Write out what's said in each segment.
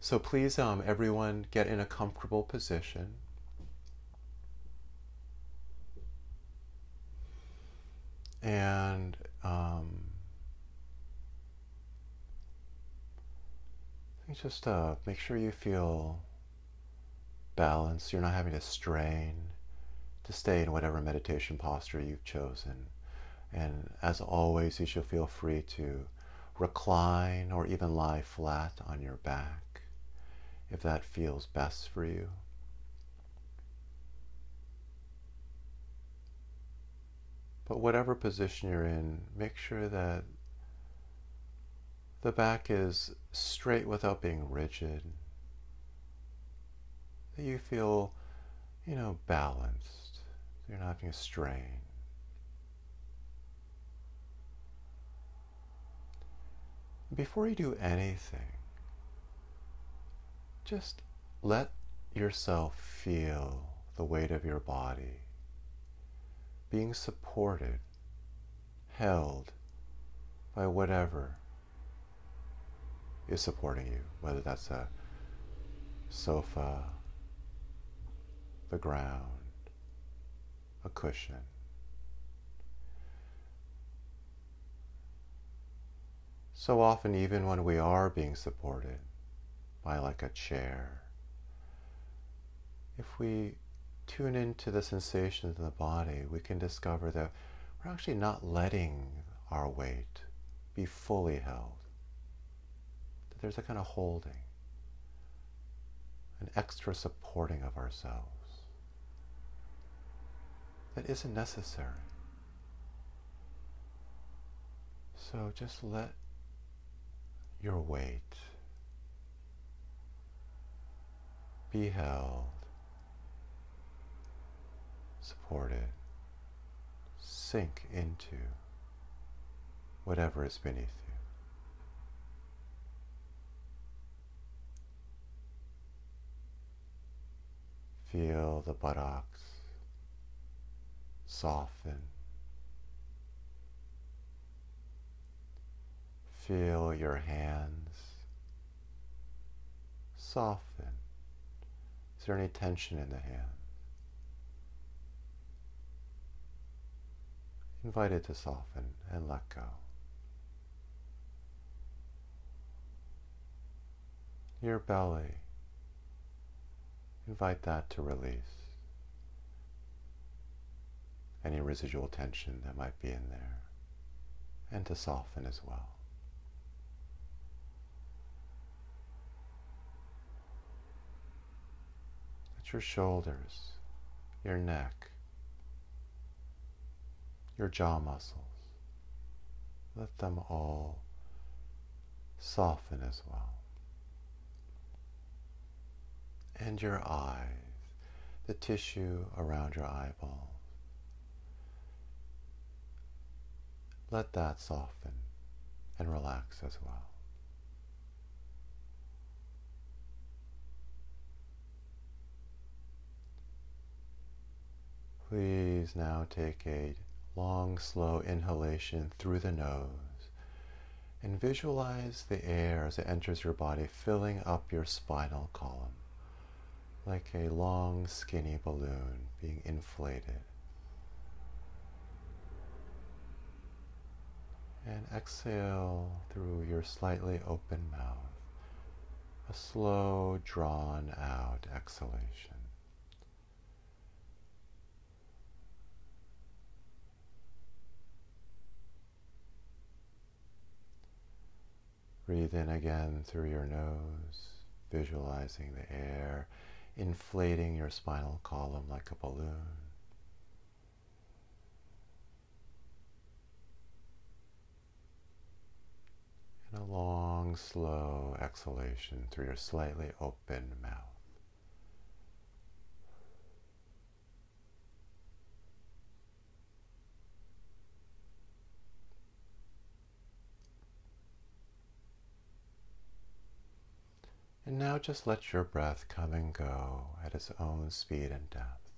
So please, um, everyone, get in a comfortable position. And um, just uh, make sure you feel balanced. You're not having to strain to stay in whatever meditation posture you've chosen. And as always, you should feel free to recline or even lie flat on your back if that feels best for you. But whatever position you're in, make sure that the back is straight without being rigid. That you feel, you know, balanced. You're not having a strain. Before you do anything, just let yourself feel the weight of your body being supported, held by whatever is supporting you, whether that's a sofa, the ground, a cushion. So often, even when we are being supported by like a chair, if we tune into the sensations in the body, we can discover that we're actually not letting our weight be fully held. That there's a kind of holding, an extra supporting of ourselves that isn't necessary. So just let your weight be held supported, sink into whatever is beneath you. Feel the buttocks soften. Feel your hands soften. There any tension in the hand? Invite it to soften and let go. Your belly, invite that to release any residual tension that might be in there and to soften as well. Your shoulders, your neck, your jaw muscles. Let them all soften as well. And your eyes, the tissue around your eyeballs. Let that soften and relax as well. Please now take a long, slow inhalation through the nose. And visualize the air as it enters your body, filling up your spinal column like a long, skinny balloon being inflated. And exhale through your slightly open mouth, a slow, drawn out exhalation. Breathe in again through your nose, visualizing the air inflating your spinal column like a balloon. And a long, slow exhalation through your slightly open mouth. And now just let your breath come and go at its own speed and depth.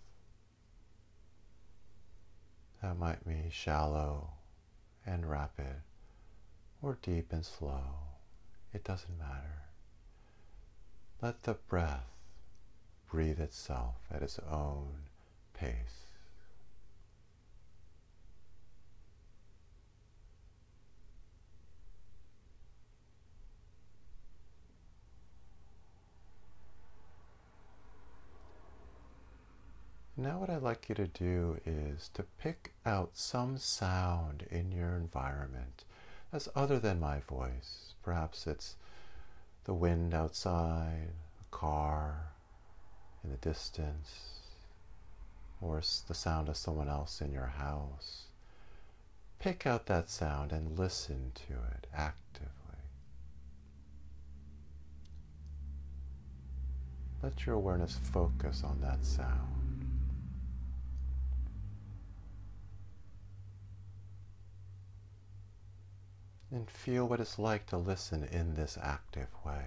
That might be shallow and rapid or deep and slow. It doesn't matter. Let the breath breathe itself at its own pace. Now, what I'd like you to do is to pick out some sound in your environment that's other than my voice. Perhaps it's the wind outside, a car in the distance, or it's the sound of someone else in your house. Pick out that sound and listen to it actively. Let your awareness focus on that sound. And feel what it's like to listen in this active way.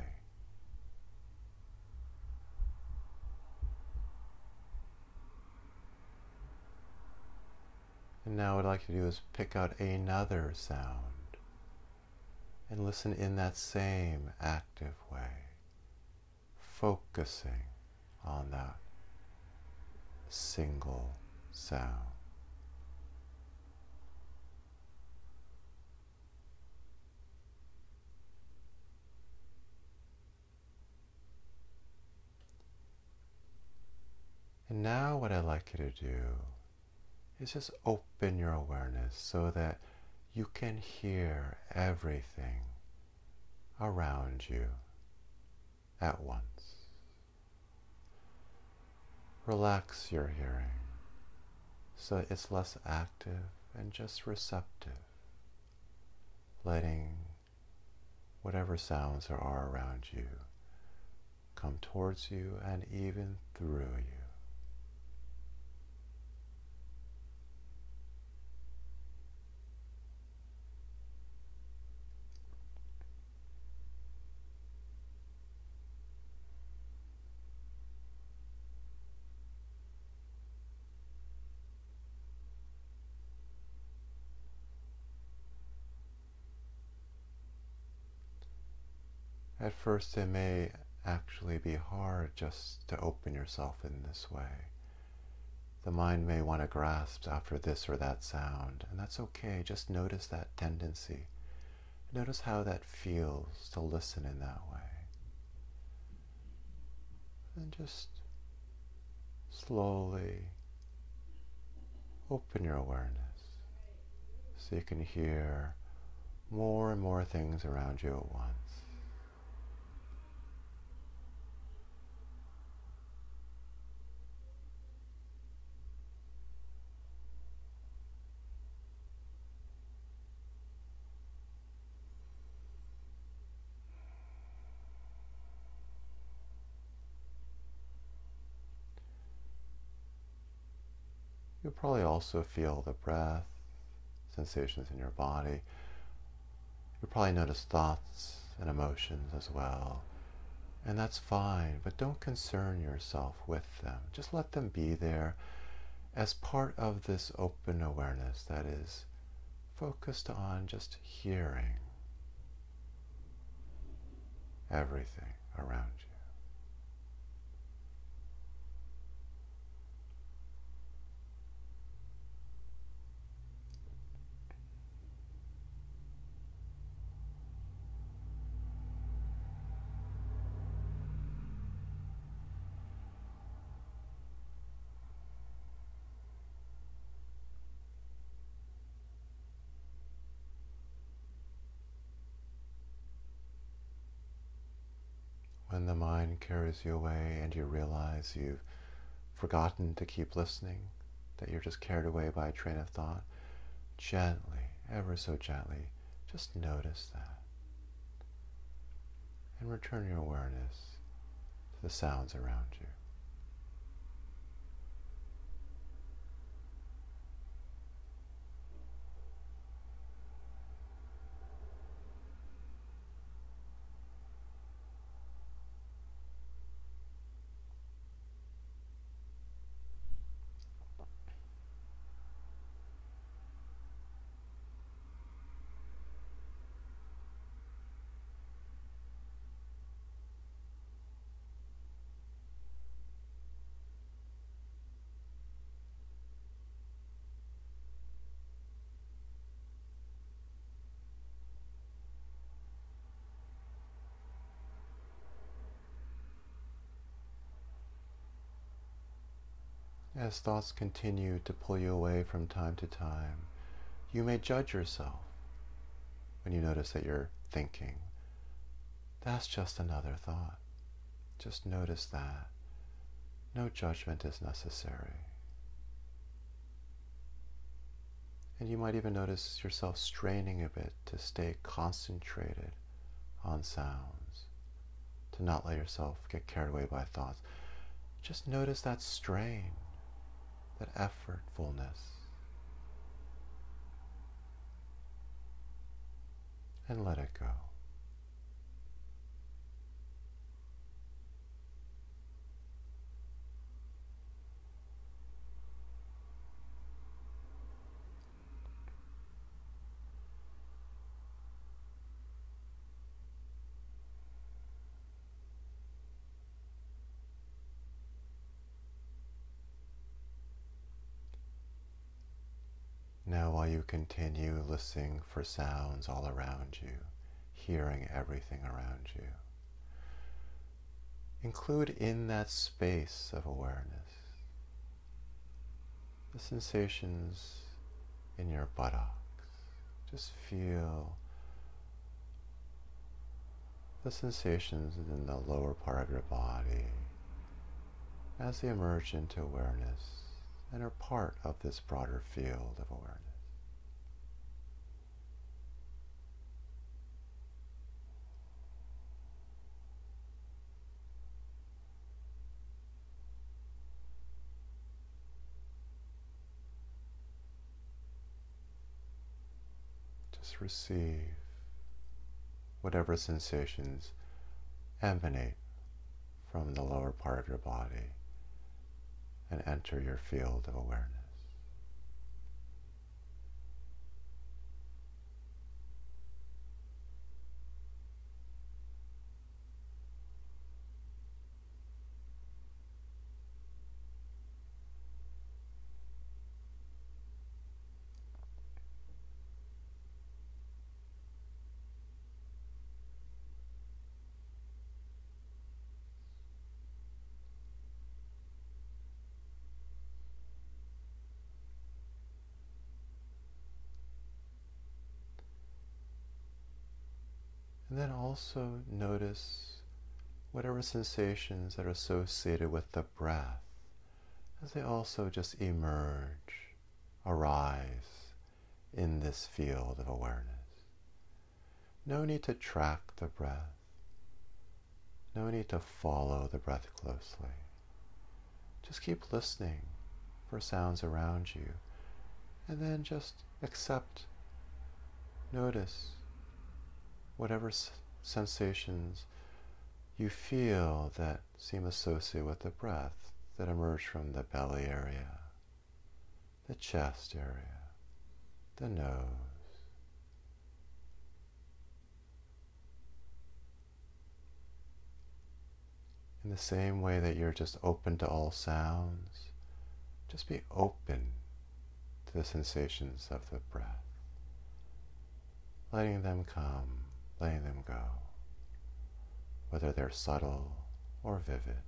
And now what I'd like to do is pick out another sound and listen in that same active way, focusing on that single sound. And now, what I'd like you to do is just open your awareness so that you can hear everything around you at once. Relax your hearing so it's less active and just receptive, letting whatever sounds there are around you come towards you and even through you. At first, it may actually be hard just to open yourself in this way. The mind may want to grasp after this or that sound, and that's okay. Just notice that tendency. Notice how that feels to listen in that way. And just slowly open your awareness so you can hear more and more things around you at once. You'll probably also feel the breath, sensations in your body. You'll probably notice thoughts and emotions as well. And that's fine, but don't concern yourself with them. Just let them be there as part of this open awareness that is focused on just hearing everything around you. When the mind carries you away and you realize you've forgotten to keep listening, that you're just carried away by a train of thought, gently, ever so gently, just notice that. And return your awareness to the sounds around you. As thoughts continue to pull you away from time to time, you may judge yourself when you notice that you're thinking. That's just another thought. Just notice that. No judgment is necessary. And you might even notice yourself straining a bit to stay concentrated on sounds, to not let yourself get carried away by thoughts. Just notice that strain, that effortfulness. And let it go. Now, while you continue listening for sounds all around you, hearing everything around you, include in that space of awareness the sensations in your buttocks. Just feel the sensations in the lower part of your body as they emerge into awareness and are part of this broader field of awareness. Just receive whatever sensations emanate from the lower part of your body and enter your field of awareness. And then also notice whatever sensations that are associated with the breath as they also just emerge, arise in this field of awareness. No need to track the breath. No need to follow the breath closely. Just keep listening for sounds around you and then just accept, notice whatever sensations you feel that seem associated with the breath that emerge from the belly area, the chest area, the nose. In the same way that you're just open to all sounds, just be open to the sensations of the breath, letting them come letting them go, whether they're subtle or vivid.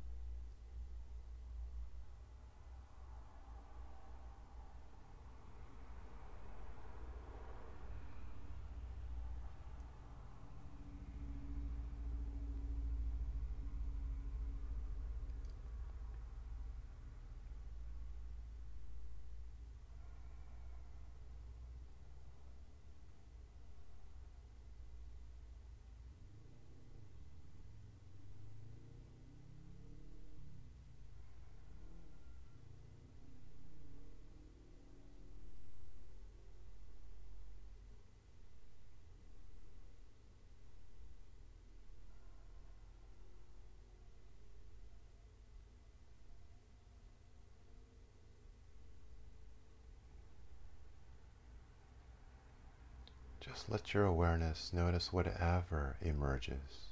Just let your awareness notice whatever emerges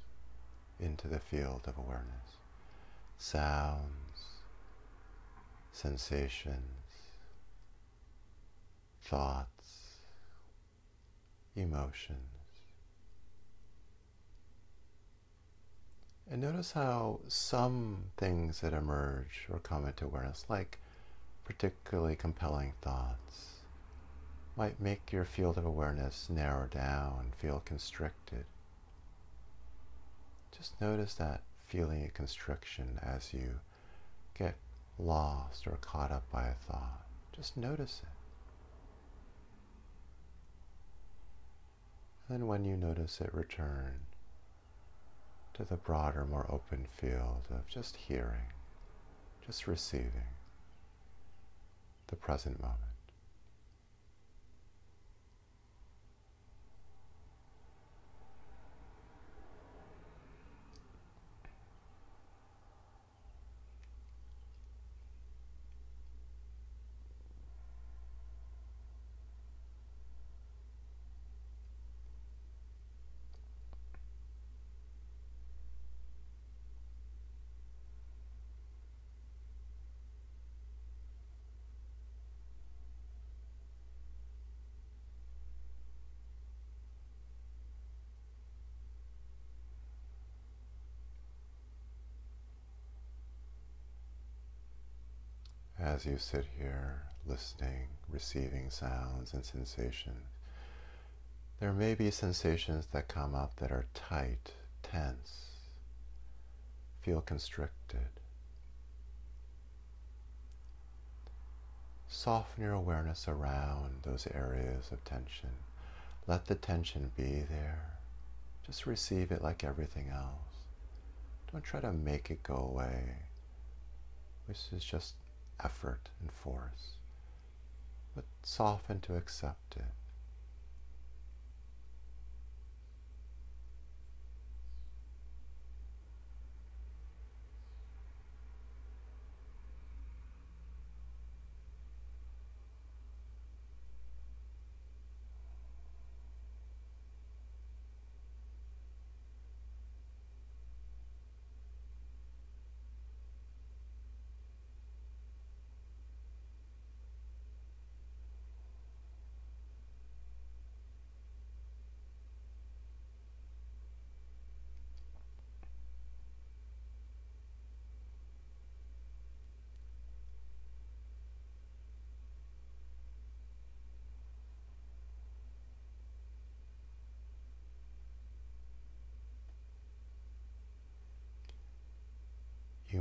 into the field of awareness. Sounds, sensations, thoughts, emotions. And notice how some things that emerge or come into awareness, like particularly compelling thoughts might make your field of awareness narrow down, feel constricted. Just notice that feeling of constriction as you get lost or caught up by a thought. Just notice it. And when you notice it, return to the broader, more open field of just hearing, just receiving the present moment. As you sit here listening, receiving sounds and sensations, there may be sensations that come up that are tight, tense, feel constricted. Soften your awareness around those areas of tension. Let the tension be there. Just receive it like everything else. Don't try to make it go away. This is just effort and force, but soften to accept it.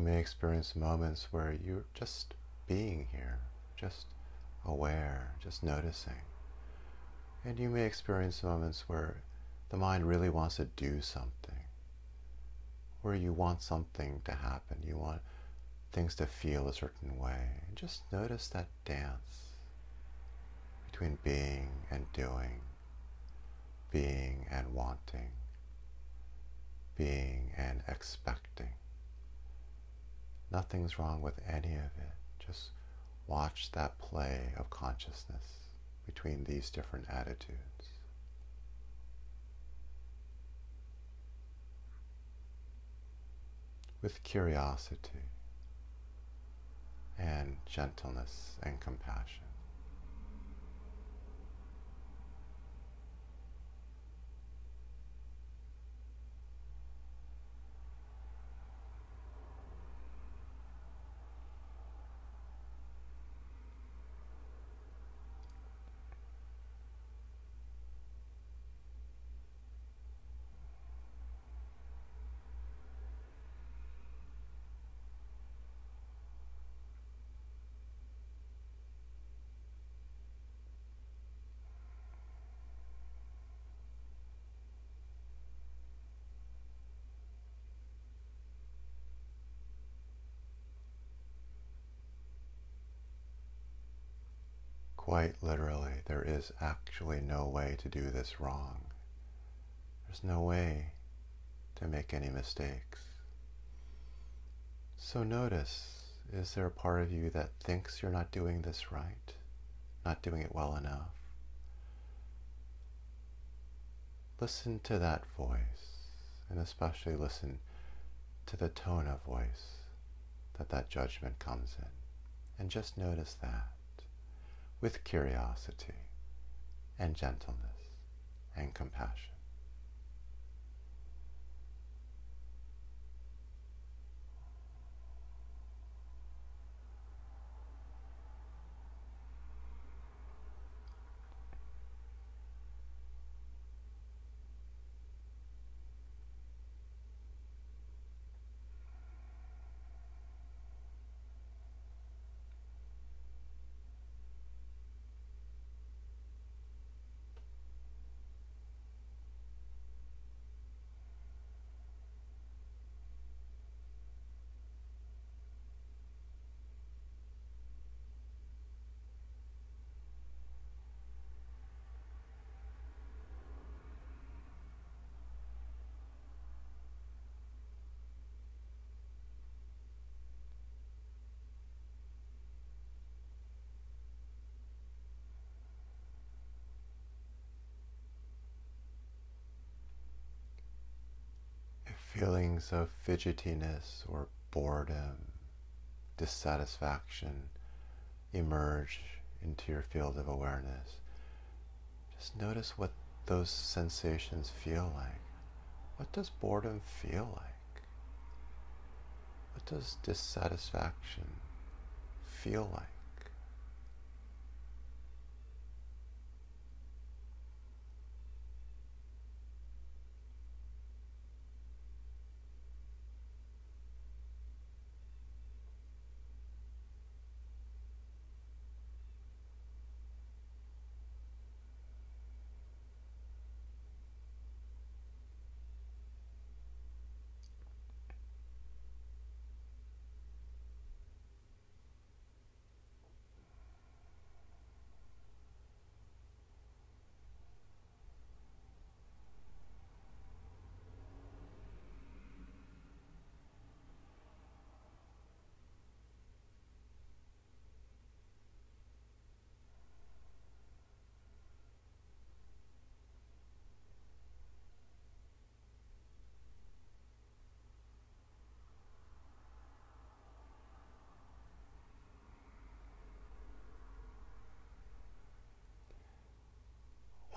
May experience moments where you're just being here, just aware, just noticing. And you may experience moments where the mind really wants to do something, where you want something to happen, you want things to feel a certain way. And just notice that dance between being and doing, being and wanting, being and expecting. Nothing's wrong with any of it. Just watch that play of consciousness between these different attitudes. With curiosity and gentleness and compassion. Quite literally, there is actually no way to do this wrong. There's no way to make any mistakes. So notice, is there a part of you that thinks you're not doing this right? Not doing it well enough? Listen to that voice, and especially listen to the tone of voice that that judgment comes in. And just notice that with curiosity and gentleness and compassion. Feelings of fidgetiness or boredom, dissatisfaction emerge into your field of awareness, just notice what those sensations feel like. What does boredom feel like? What does dissatisfaction feel like?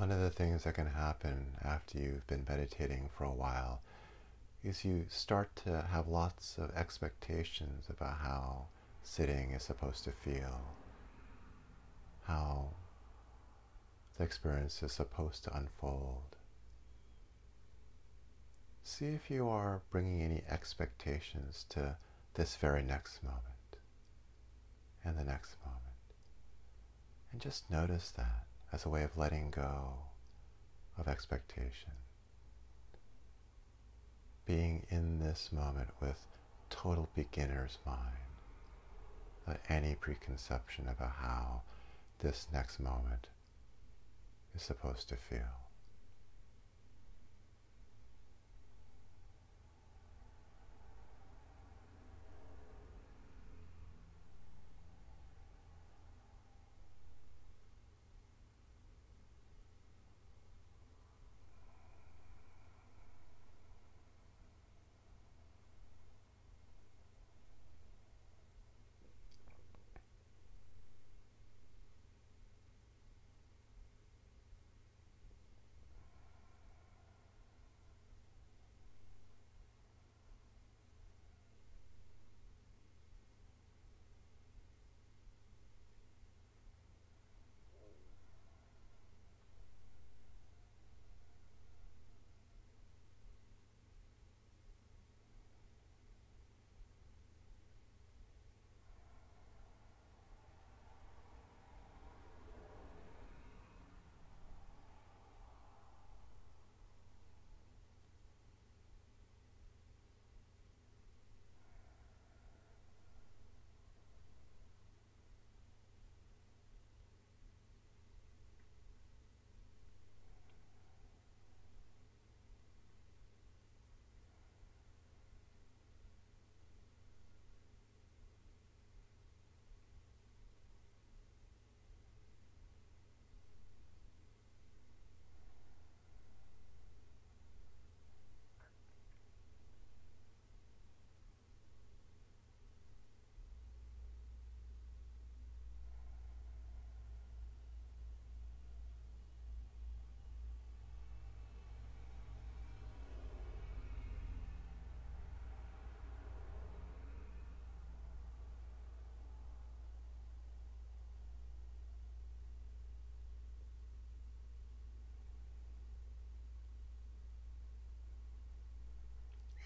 One of the things that can happen after you've been meditating for a while is you start to have lots of expectations about how sitting is supposed to feel, how the experience is supposed to unfold. See if you are bringing any expectations to this very next moment and the next moment. And just notice that as a way of letting go of expectation. Being in this moment with total beginner's mind, without any preconception about how this next moment is supposed to feel.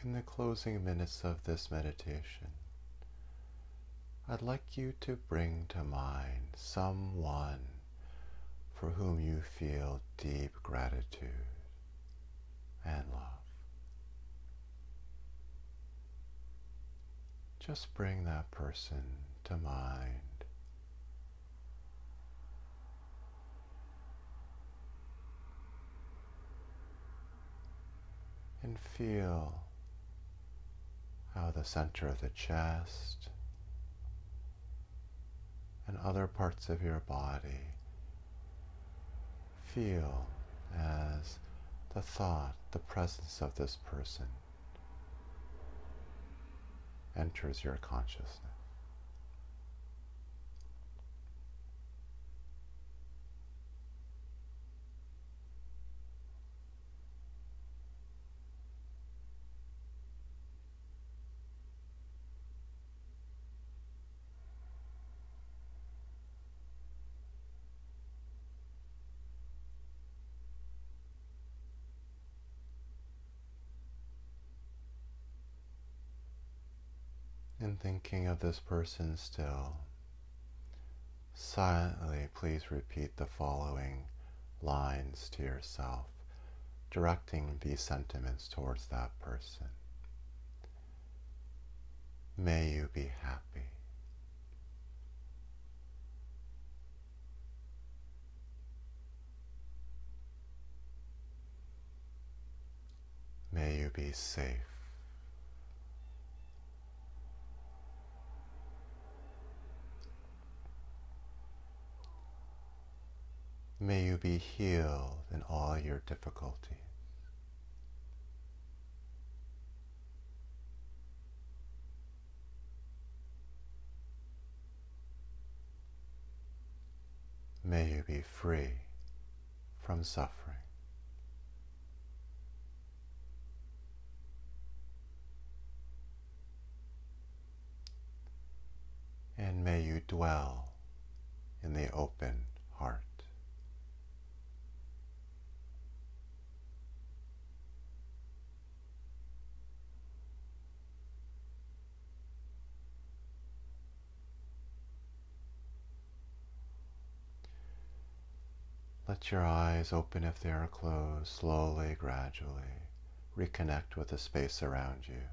In the closing minutes of this meditation, I'd like you to bring to mind someone for whom you feel deep gratitude and love. Just bring that person to mind. And feel how the center of the chest and other parts of your body feel as the thought, the presence of this person enters your consciousness. Thinking of this person still, silently please repeat the following lines to yourself, directing these sentiments towards that person. May you be happy. May you be safe. May you be healed in all your difficulties. May you be free from suffering. And may you dwell in the open heart. Let your eyes open if they are closed, slowly, gradually. Reconnect with the space around you.